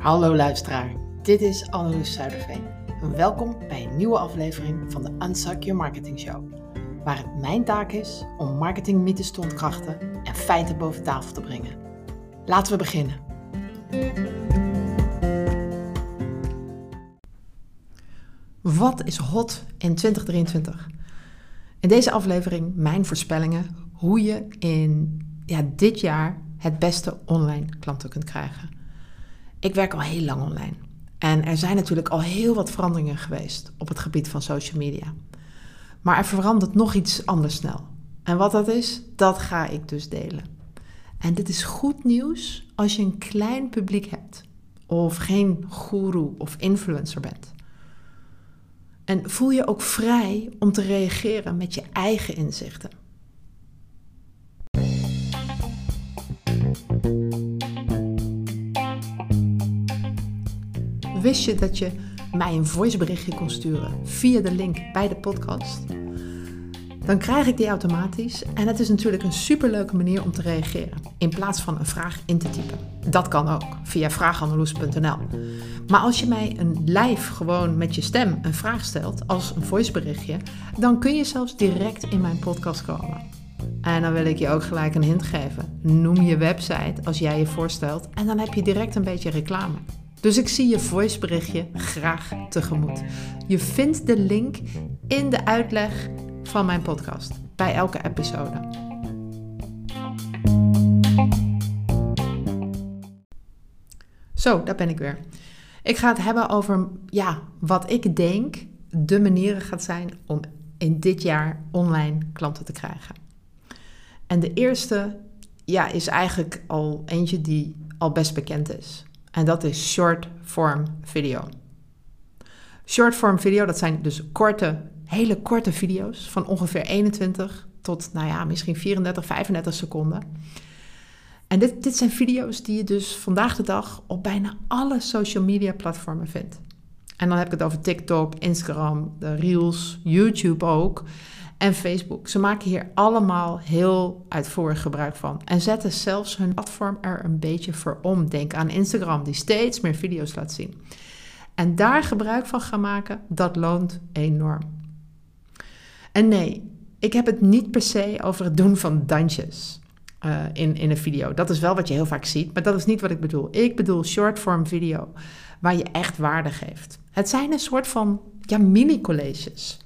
Hallo luisteraar, dit is Anneloes Zuiderveen. Welkom bij een nieuwe aflevering van de Unsuck Your Marketing Show. Waar het mijn taak is om marketingmythes te ontkrachten en feiten boven tafel te brengen. Laten we beginnen. Wat is hot in 2023? In deze aflevering mijn voorspellingen hoe je in ja, dit jaar het beste online klanten kunt krijgen. Ik werk al heel lang online. En er zijn natuurlijk al heel wat veranderingen geweest op het gebied van social media. Maar er verandert nog iets anders snel. En wat dat is, dat ga ik dus delen. En dit is goed nieuws als je een klein publiek hebt. Of geen guru of influencer bent. En voel je ook vrij om te reageren met je eigen inzichten. Wist je dat je mij een voiceberichtje kon sturen via de link bij de podcast? Dan krijg ik die automatisch en het is natuurlijk een superleuke manier om te reageren in plaats van een vraag in te typen. Dat kan ook via vraaghandeloes.nl. Maar als je mij een live gewoon met je stem een vraag stelt als een voiceberichtje, dan kun je zelfs direct in mijn podcast komen. En dan wil ik je ook gelijk een hint geven. Noem je website als jij je voorstelt en dan heb je direct een beetje reclame. Dus ik zie je voiceberichtje graag tegemoet. Je vindt de link in de uitleg van mijn podcast bij elke episode. Zo, daar ben ik weer. Ik ga het hebben over ja, wat ik denk de manieren gaat zijn om in dit jaar online klanten te krijgen. En de eerste ja, is eigenlijk al eentje die al best bekend is. En dat is short form video. Short form video, dat zijn dus korte, hele korte video's van ongeveer 21 tot, nou ja, misschien 34, 35 seconden. En dit, dit zijn video's die je dus vandaag de dag op bijna alle social media platformen vindt. En dan heb ik het over TikTok, Instagram, de Reels, YouTube ook en Facebook. Ze maken hier allemaal heel uitvoerig gebruik van en zetten zelfs hun platform er een beetje voor om. Denk aan Instagram, die steeds meer video's laat zien. En daar gebruik van gaan maken, dat loont enorm. En nee, ik heb het niet per se over het doen van dansjes uh, in, in een video. Dat is wel wat je heel vaak ziet, maar dat is niet wat ik bedoel. Ik bedoel short-form video, waar je echt waarde geeft. Het zijn een soort van ja, mini-colleges.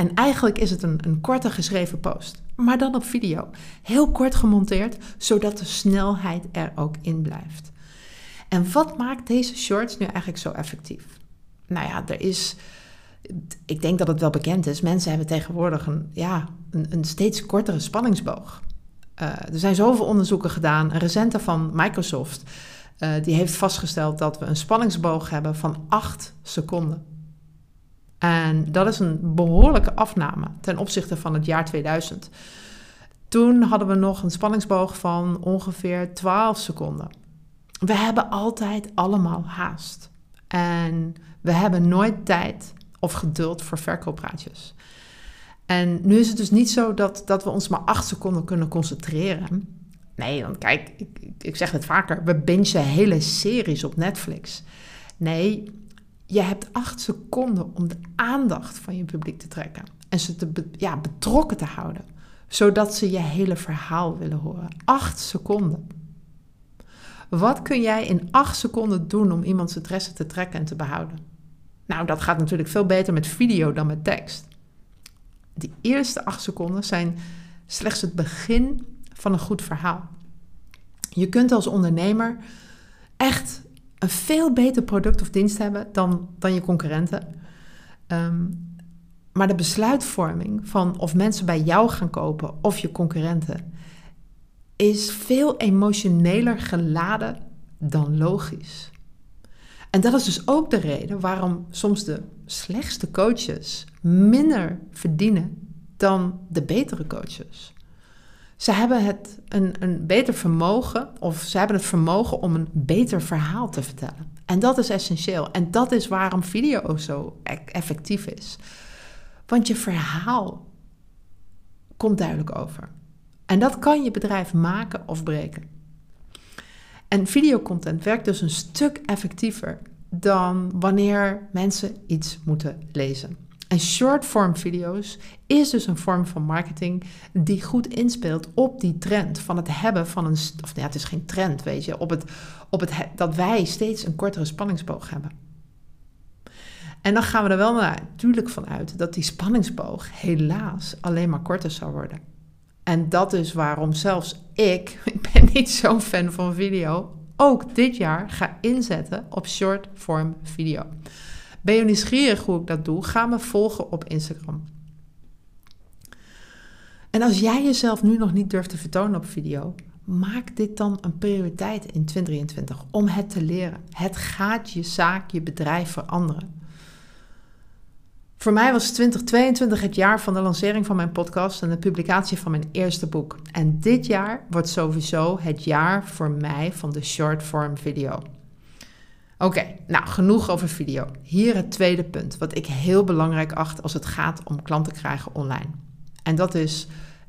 En eigenlijk is het een, een korte geschreven post, maar dan op video. Heel kort gemonteerd, zodat de snelheid er ook in blijft. En wat maakt deze shorts nu eigenlijk zo effectief? Nou ja, er is. Ik denk dat het wel bekend is. Mensen hebben tegenwoordig een, ja, een, een steeds kortere spanningsboog. Uh, er zijn zoveel onderzoeken gedaan. Een recente van Microsoft uh, die heeft vastgesteld dat we een spanningsboog hebben van 8 seconden. En dat is een behoorlijke afname ten opzichte van het jaar 2000. Toen hadden we nog een spanningsboog van ongeveer 12 seconden. We hebben altijd allemaal haast. En we hebben nooit tijd of geduld voor verkooppraatjes. En nu is het dus niet zo dat, dat we ons maar acht seconden kunnen concentreren. Nee, want kijk, ik, ik zeg het vaker, we bingen hele series op Netflix. Nee, je hebt acht seconden om de aandacht van je publiek te trekken. En ze te ja, betrokken te houden. Zodat ze je hele verhaal willen horen. Acht seconden. Wat kun jij in acht seconden doen om iemands interesse te trekken en te behouden? Nou, dat gaat natuurlijk veel beter met video dan met tekst. Die eerste acht seconden zijn slechts het begin van een goed verhaal. Je kunt als ondernemer echt een veel beter product of dienst hebben dan, dan je concurrenten. Ehm, maar de besluitvorming van of mensen bij jou gaan kopen of je concurrenten is veel emotioneler geladen dan logisch. En dat is dus ook de reden waarom soms de slechtste coaches minder verdienen dan de betere coaches. Ze hebben het een, een beter vermogen, of ze hebben het vermogen om een beter verhaal te vertellen. En dat is essentieel. En dat is waarom video zo e-, effectief is. Want je verhaal komt duidelijk over. En dat kan je bedrijf maken of breken. En videocontent werkt dus een stuk effectiever dan wanneer mensen iets moeten lezen. En short-form video's is dus een vorm van marketing die goed inspeelt op die trend van het hebben van een. Of ja, het is geen trend, weet je, op het, op het dat wij steeds een kortere spanningsboog hebben. En dan gaan we er wel natuurlijk van uit dat die spanningsboog helaas alleen maar korter zou worden. En dat is waarom zelfs ik, ik ben niet zo'n fan van video, ook dit jaar ga inzetten op short form video. Ben je nieuwsgierig hoe ik dat doe? Ga me volgen op Instagram. En als jij jezelf nu nog niet durft te vertonen op video, maak dit dan een prioriteit in 2023 om het te leren. Het gaat je zaak, je bedrijf veranderen. Voor mij was 2022 het jaar van de lancering van mijn podcast en de publicatie van mijn eerste boek. En dit jaar wordt sowieso het jaar voor mij van de short form video. Oké, nou genoeg over video. Hier het tweede punt, wat ik heel belangrijk acht als het gaat om klanten krijgen online. En dat is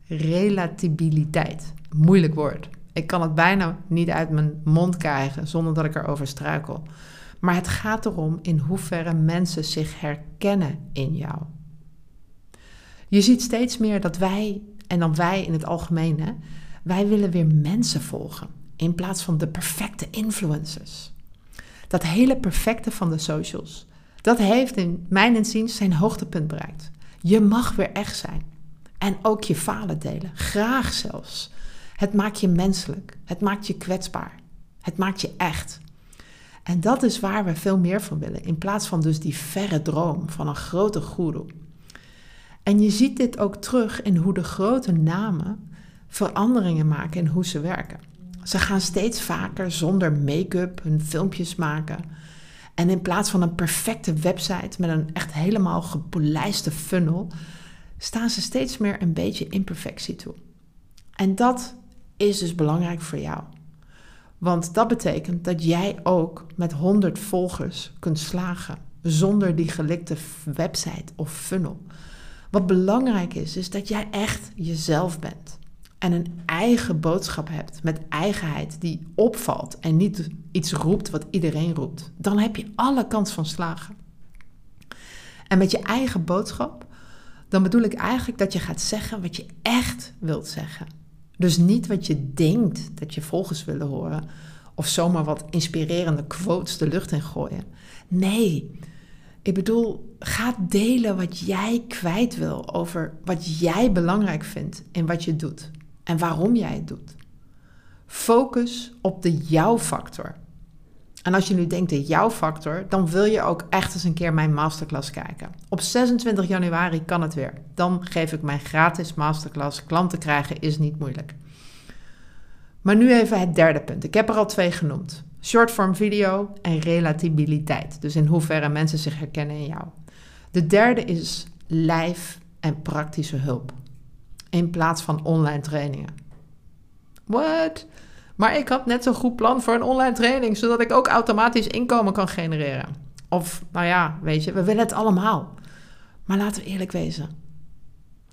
relatibiliteit. Moeilijk woord. Ik kan het bijna niet uit mijn mond krijgen zonder dat ik erover struikel. Maar het gaat erom in hoeverre mensen zich herkennen in jou. Je ziet steeds meer dat wij, en dan wij in het algemeen, hè, wij willen weer mensen volgen in plaats van de perfecte influencers. Dat hele perfecte van de socials, dat heeft in mijn inziens zijn hoogtepunt bereikt. Je mag weer echt zijn. En ook je falen delen, graag zelfs. Het maakt je menselijk, het maakt je kwetsbaar, het maakt je echt. En dat is waar we veel meer van willen, in plaats van dus die verre droom van een grote goeroe. En je ziet dit ook terug in hoe de grote namen veranderingen maken in hoe ze werken. Ze gaan steeds vaker zonder make-up hun filmpjes maken. En in plaats van een perfecte website met een echt helemaal gepolijste funnel, staan ze steeds meer een beetje imperfectie toe. En dat is dus belangrijk voor jou. Want dat betekent dat jij ook met 100 volgers kunt slagen zonder die gelikte website of funnel. Wat belangrijk is, is dat jij echt jezelf bent en een eigen boodschap hebt met eigenheid die opvalt en niet iets roept wat iedereen roept. Dan heb je alle kans van slagen. En met je eigen boodschap, dan bedoel ik eigenlijk dat je gaat zeggen wat je echt wilt zeggen. Dus niet wat je denkt dat je volgers willen horen. Of zomaar wat inspirerende quotes de lucht in gooien. Nee, ik bedoel, ga delen wat jij kwijt wil over wat jij belangrijk vindt in wat je doet en waarom jij het doet. Focus op de jouw-factor. En als je nu denkt de jouw-factor, dan wil je ook echt eens een keer mijn masterclass kijken. Op 26 januari kan het weer. Dan geef ik mijn gratis masterclass. Klanten krijgen is niet moeilijk. Maar nu even het derde punt. Ik heb er al twee genoemd. Shortform video en relatabiliteit. Dus in hoeverre mensen zich herkennen in jou. De derde is lijf en praktische hulp. In plaats van online trainingen. What? Maar ik had net zo'n goed plan voor een online training, zodat ik ook automatisch inkomen kan genereren. Of, nou ja, weet je, we willen het allemaal. Maar laten we eerlijk wezen.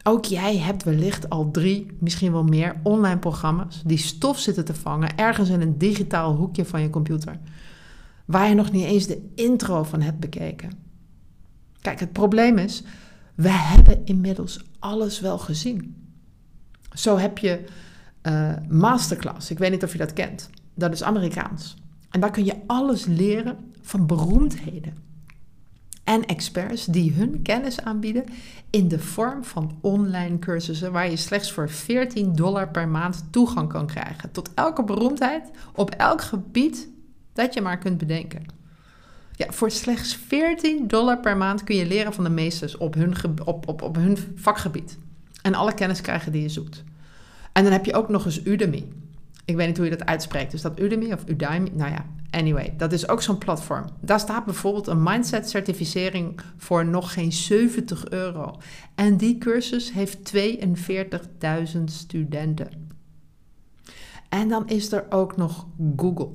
Ook jij hebt wellicht al drie, misschien wel meer online programma's die stof zitten te vangen ergens in een digitaal hoekje van je computer. Waar je nog niet eens de intro van hebt bekeken. Kijk, het probleem is, we hebben inmiddels alles wel gezien. Zo heb je uh, Masterclass. Ik weet niet of je dat kent. Dat is Amerikaans. En daar kun je alles leren van beroemdheden en experts die hun kennis aanbieden in de vorm van online cursussen waar je slechts voor 14 dollar per maand toegang kan krijgen tot elke beroemdheid op elk gebied dat je maar kunt bedenken. Ja, voor slechts 14 dollar per maand kun je leren van de meesters op hun, op, op, op hun vakgebied. En alle kennis krijgen die je zoekt. En dan heb je ook nog eens Udemy. Ik weet niet hoe je dat uitspreekt. Dus dat Udemy of Udemy? Nou ja, anyway, dat is ook zo'n platform. Daar staat bijvoorbeeld een mindset certificering voor nog geen 70 euro. En die cursus heeft 42.000 studenten. En dan is er ook nog Google.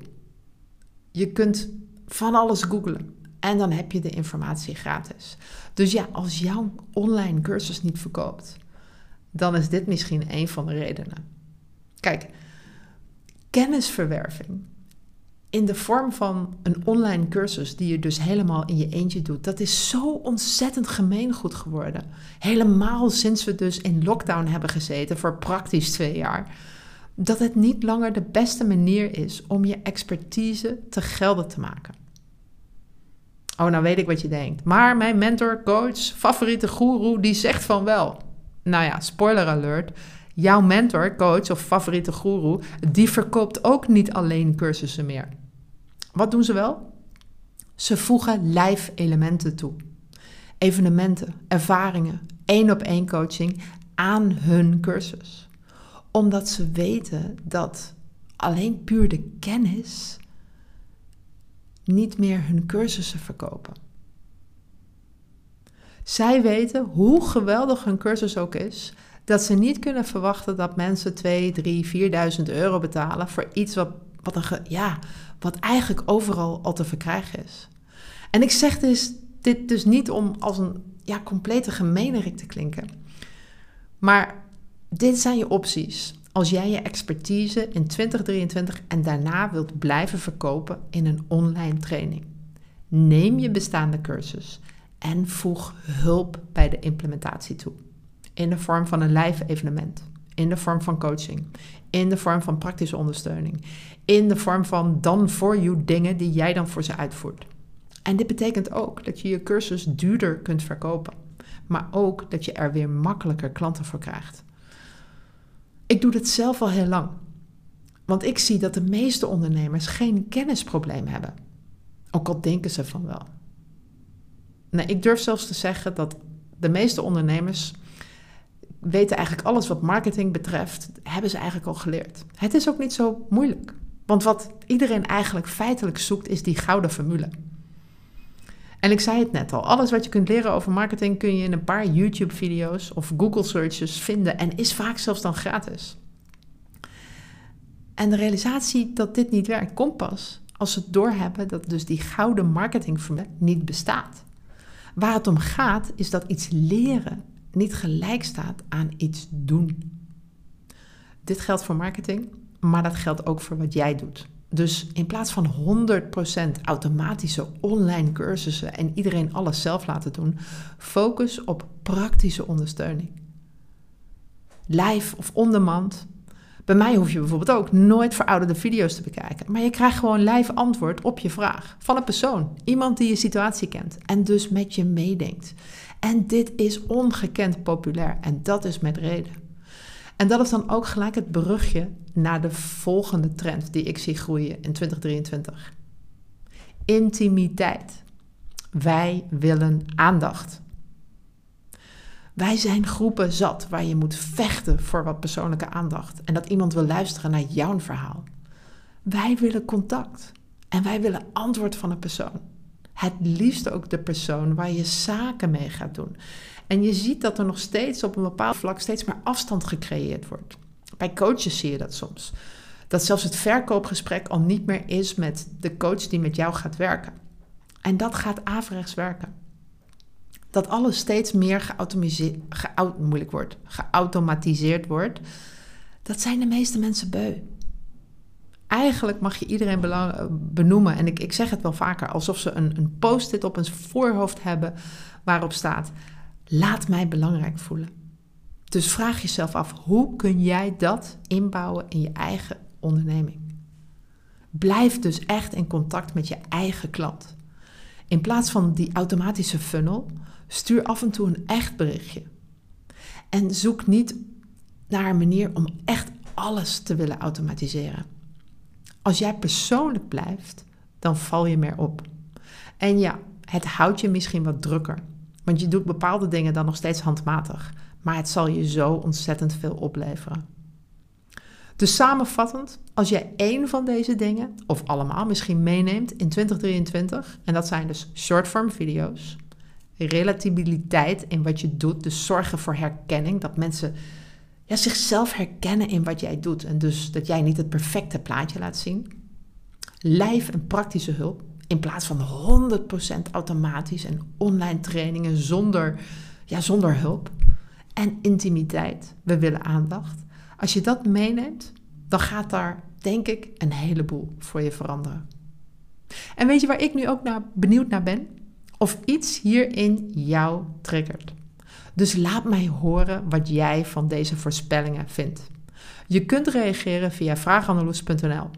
Je kunt van alles googlen. En dan heb je de informatie gratis. Dus ja, als jouw online cursus niet verkoopt, dan is dit misschien een van de redenen. Kijk, kennisverwerving in de vorm van een online cursus die je dus helemaal in je eentje doet. Dat is zo ontzettend gemeengoed geworden. Helemaal sinds we dus in lockdown hebben gezeten voor praktisch twee jaar. Dat het niet langer de beste manier is om je expertise te gelden te maken. Oh, nou weet ik wat je denkt. Maar mijn mentor, coach, favoriete guru, die zegt van wel. Nou ja, spoiler alert. Jouw mentor, coach of favoriete guru, die verkoopt ook niet alleen cursussen meer. Wat doen ze wel? Ze voegen live elementen toe. Evenementen, ervaringen, één op één coaching aan hun cursus. Omdat ze weten dat alleen puur de kennis niet meer hun cursussen verkopen. Zij weten hoe geweldig hun cursus ook is, dat ze niet kunnen verwachten dat mensen 2, 3, 4.000 euro betalen voor iets wat, wat, een, ja, wat eigenlijk overal al te verkrijgen is. En ik zeg dus, dit dus niet om als een ja, complete gemeenerik te klinken. Maar dit zijn je opties als jij je expertise in 2023 en daarna wilt blijven verkopen in een online training. Neem je bestaande cursus en voeg hulp bij de implementatie toe. In de vorm van een live evenement, in de vorm van coaching, in de vorm van praktische ondersteuning, in de vorm van dan voor you dingen die jij dan voor ze uitvoert. En dit betekent ook dat je je cursus duurder kunt verkopen, maar ook dat je er weer makkelijker klanten voor krijgt. Ik doe dit zelf al heel lang. Want ik zie dat de meeste ondernemers geen kennisprobleem hebben. Ook al denken ze van wel. Nee, ik durf zelfs te zeggen dat de meeste ondernemers weten eigenlijk alles wat marketing betreft, hebben ze eigenlijk al geleerd. Het is ook niet zo moeilijk. Want wat iedereen eigenlijk feitelijk zoekt, is die gouden formule. En ik zei het net al, alles wat je kunt leren over marketing kun je in een paar YouTube-video's of Google-searches vinden en is vaak zelfs dan gratis. En de realisatie dat dit niet werkt, komt pas als ze doorhebben dat dus die gouden marketingformule niet bestaat. Waar het om gaat, is dat iets leren niet gelijk staat aan iets doen. Dit geldt voor marketing, maar dat geldt ook voor wat jij doet. Dus in plaats van 100% automatische online cursussen en iedereen alles zelf laten doen, focus op praktische ondersteuning. Live of on demand. Bij mij hoef je bijvoorbeeld ook nooit verouderde video's te bekijken, maar je krijgt gewoon live antwoord op je vraag van een persoon, iemand die je situatie kent en dus met je meedenkt. En dit is ongekend populair en dat is met reden. En dat is dan ook gelijk het brugje naar de volgende trend die ik zie groeien in 2023. Intimiteit. Wij willen aandacht. Wij zijn groepen zat waar je moet vechten voor wat persoonlijke aandacht en dat iemand wil luisteren naar jouw verhaal. Wij willen contact en wij willen antwoord van een persoon. Het liefst ook de persoon waar je zaken mee gaat doen. En je ziet dat er nog steeds op een bepaald vlak steeds meer afstand gecreëerd wordt. Bij coaches zie je dat soms. Dat zelfs het verkoopgesprek al niet meer is met de coach die met jou gaat werken. En dat gaat averechts werken. Dat alles steeds meer geautomatiseerd, moeilijk wordt, geautomatiseerd wordt. Dat zijn de meeste mensen beu. Eigenlijk mag je iedereen benoemen, en ik, ik zeg het wel vaker, alsof ze een, een post-it op een voorhoofd hebben waarop staat: Laat mij belangrijk voelen. Dus vraag jezelf af, hoe kun jij dat inbouwen in je eigen onderneming? Blijf dus echt in contact met je eigen klant. In plaats van die automatische funnel, stuur af en toe een echt berichtje. En zoek niet naar een manier om echt alles te willen automatiseren. Als jij persoonlijk blijft, dan val je meer op. En ja, het houdt je misschien wat drukker. Want je doet bepaalde dingen dan nog steeds handmatig. Maar het zal je zo ontzettend veel opleveren. Dus samenvattend, als jij één van deze dingen, of allemaal misschien meeneemt in 2023, en dat zijn dus shortform video's, relatabiliteit in wat je doet, dus zorgen voor herkenning, dat mensen ja, zichzelf herkennen in wat jij doet en dus dat jij niet het perfecte plaatje laat zien. Lijf en praktische hulp, in plaats van 100% automatisch en online trainingen zonder, ja, zonder hulp. En intimiteit. We willen aandacht. Als je dat meeneemt, dan gaat daar, denk ik, een heleboel voor je veranderen. En weet je waar ik nu ook naar benieuwd naar ben? Of iets hierin jou triggert. Dus laat mij horen wat jij van deze voorspellingen vindt. Je kunt reageren via vraagannelus.nl,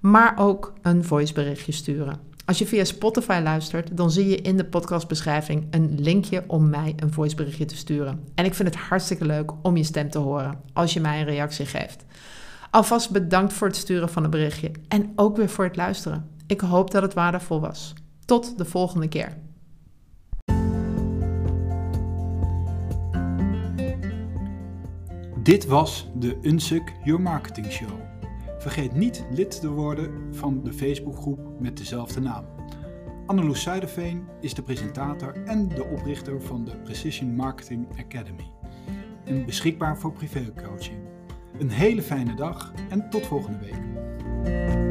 maar ook een voiceberichtje sturen. Als je via Spotify luistert, dan zie je in de podcastbeschrijving een linkje om mij een voiceberichtje te sturen. En ik vind het hartstikke leuk om je stem te horen als je mij een reactie geeft. Alvast bedankt voor het sturen van een berichtje en ook weer voor het luisteren. Ik hoop dat het waardevol was. Tot de volgende keer. Dit was de Unsuk Your Marketing Show. Vergeet niet lid te worden van de Facebookgroep met dezelfde naam. Anneloes Zuiderveen is de presentator en de oprichter van de Precision Marketing Academy. En beschikbaar voor privécoaching. Een hele fijne dag en tot volgende week.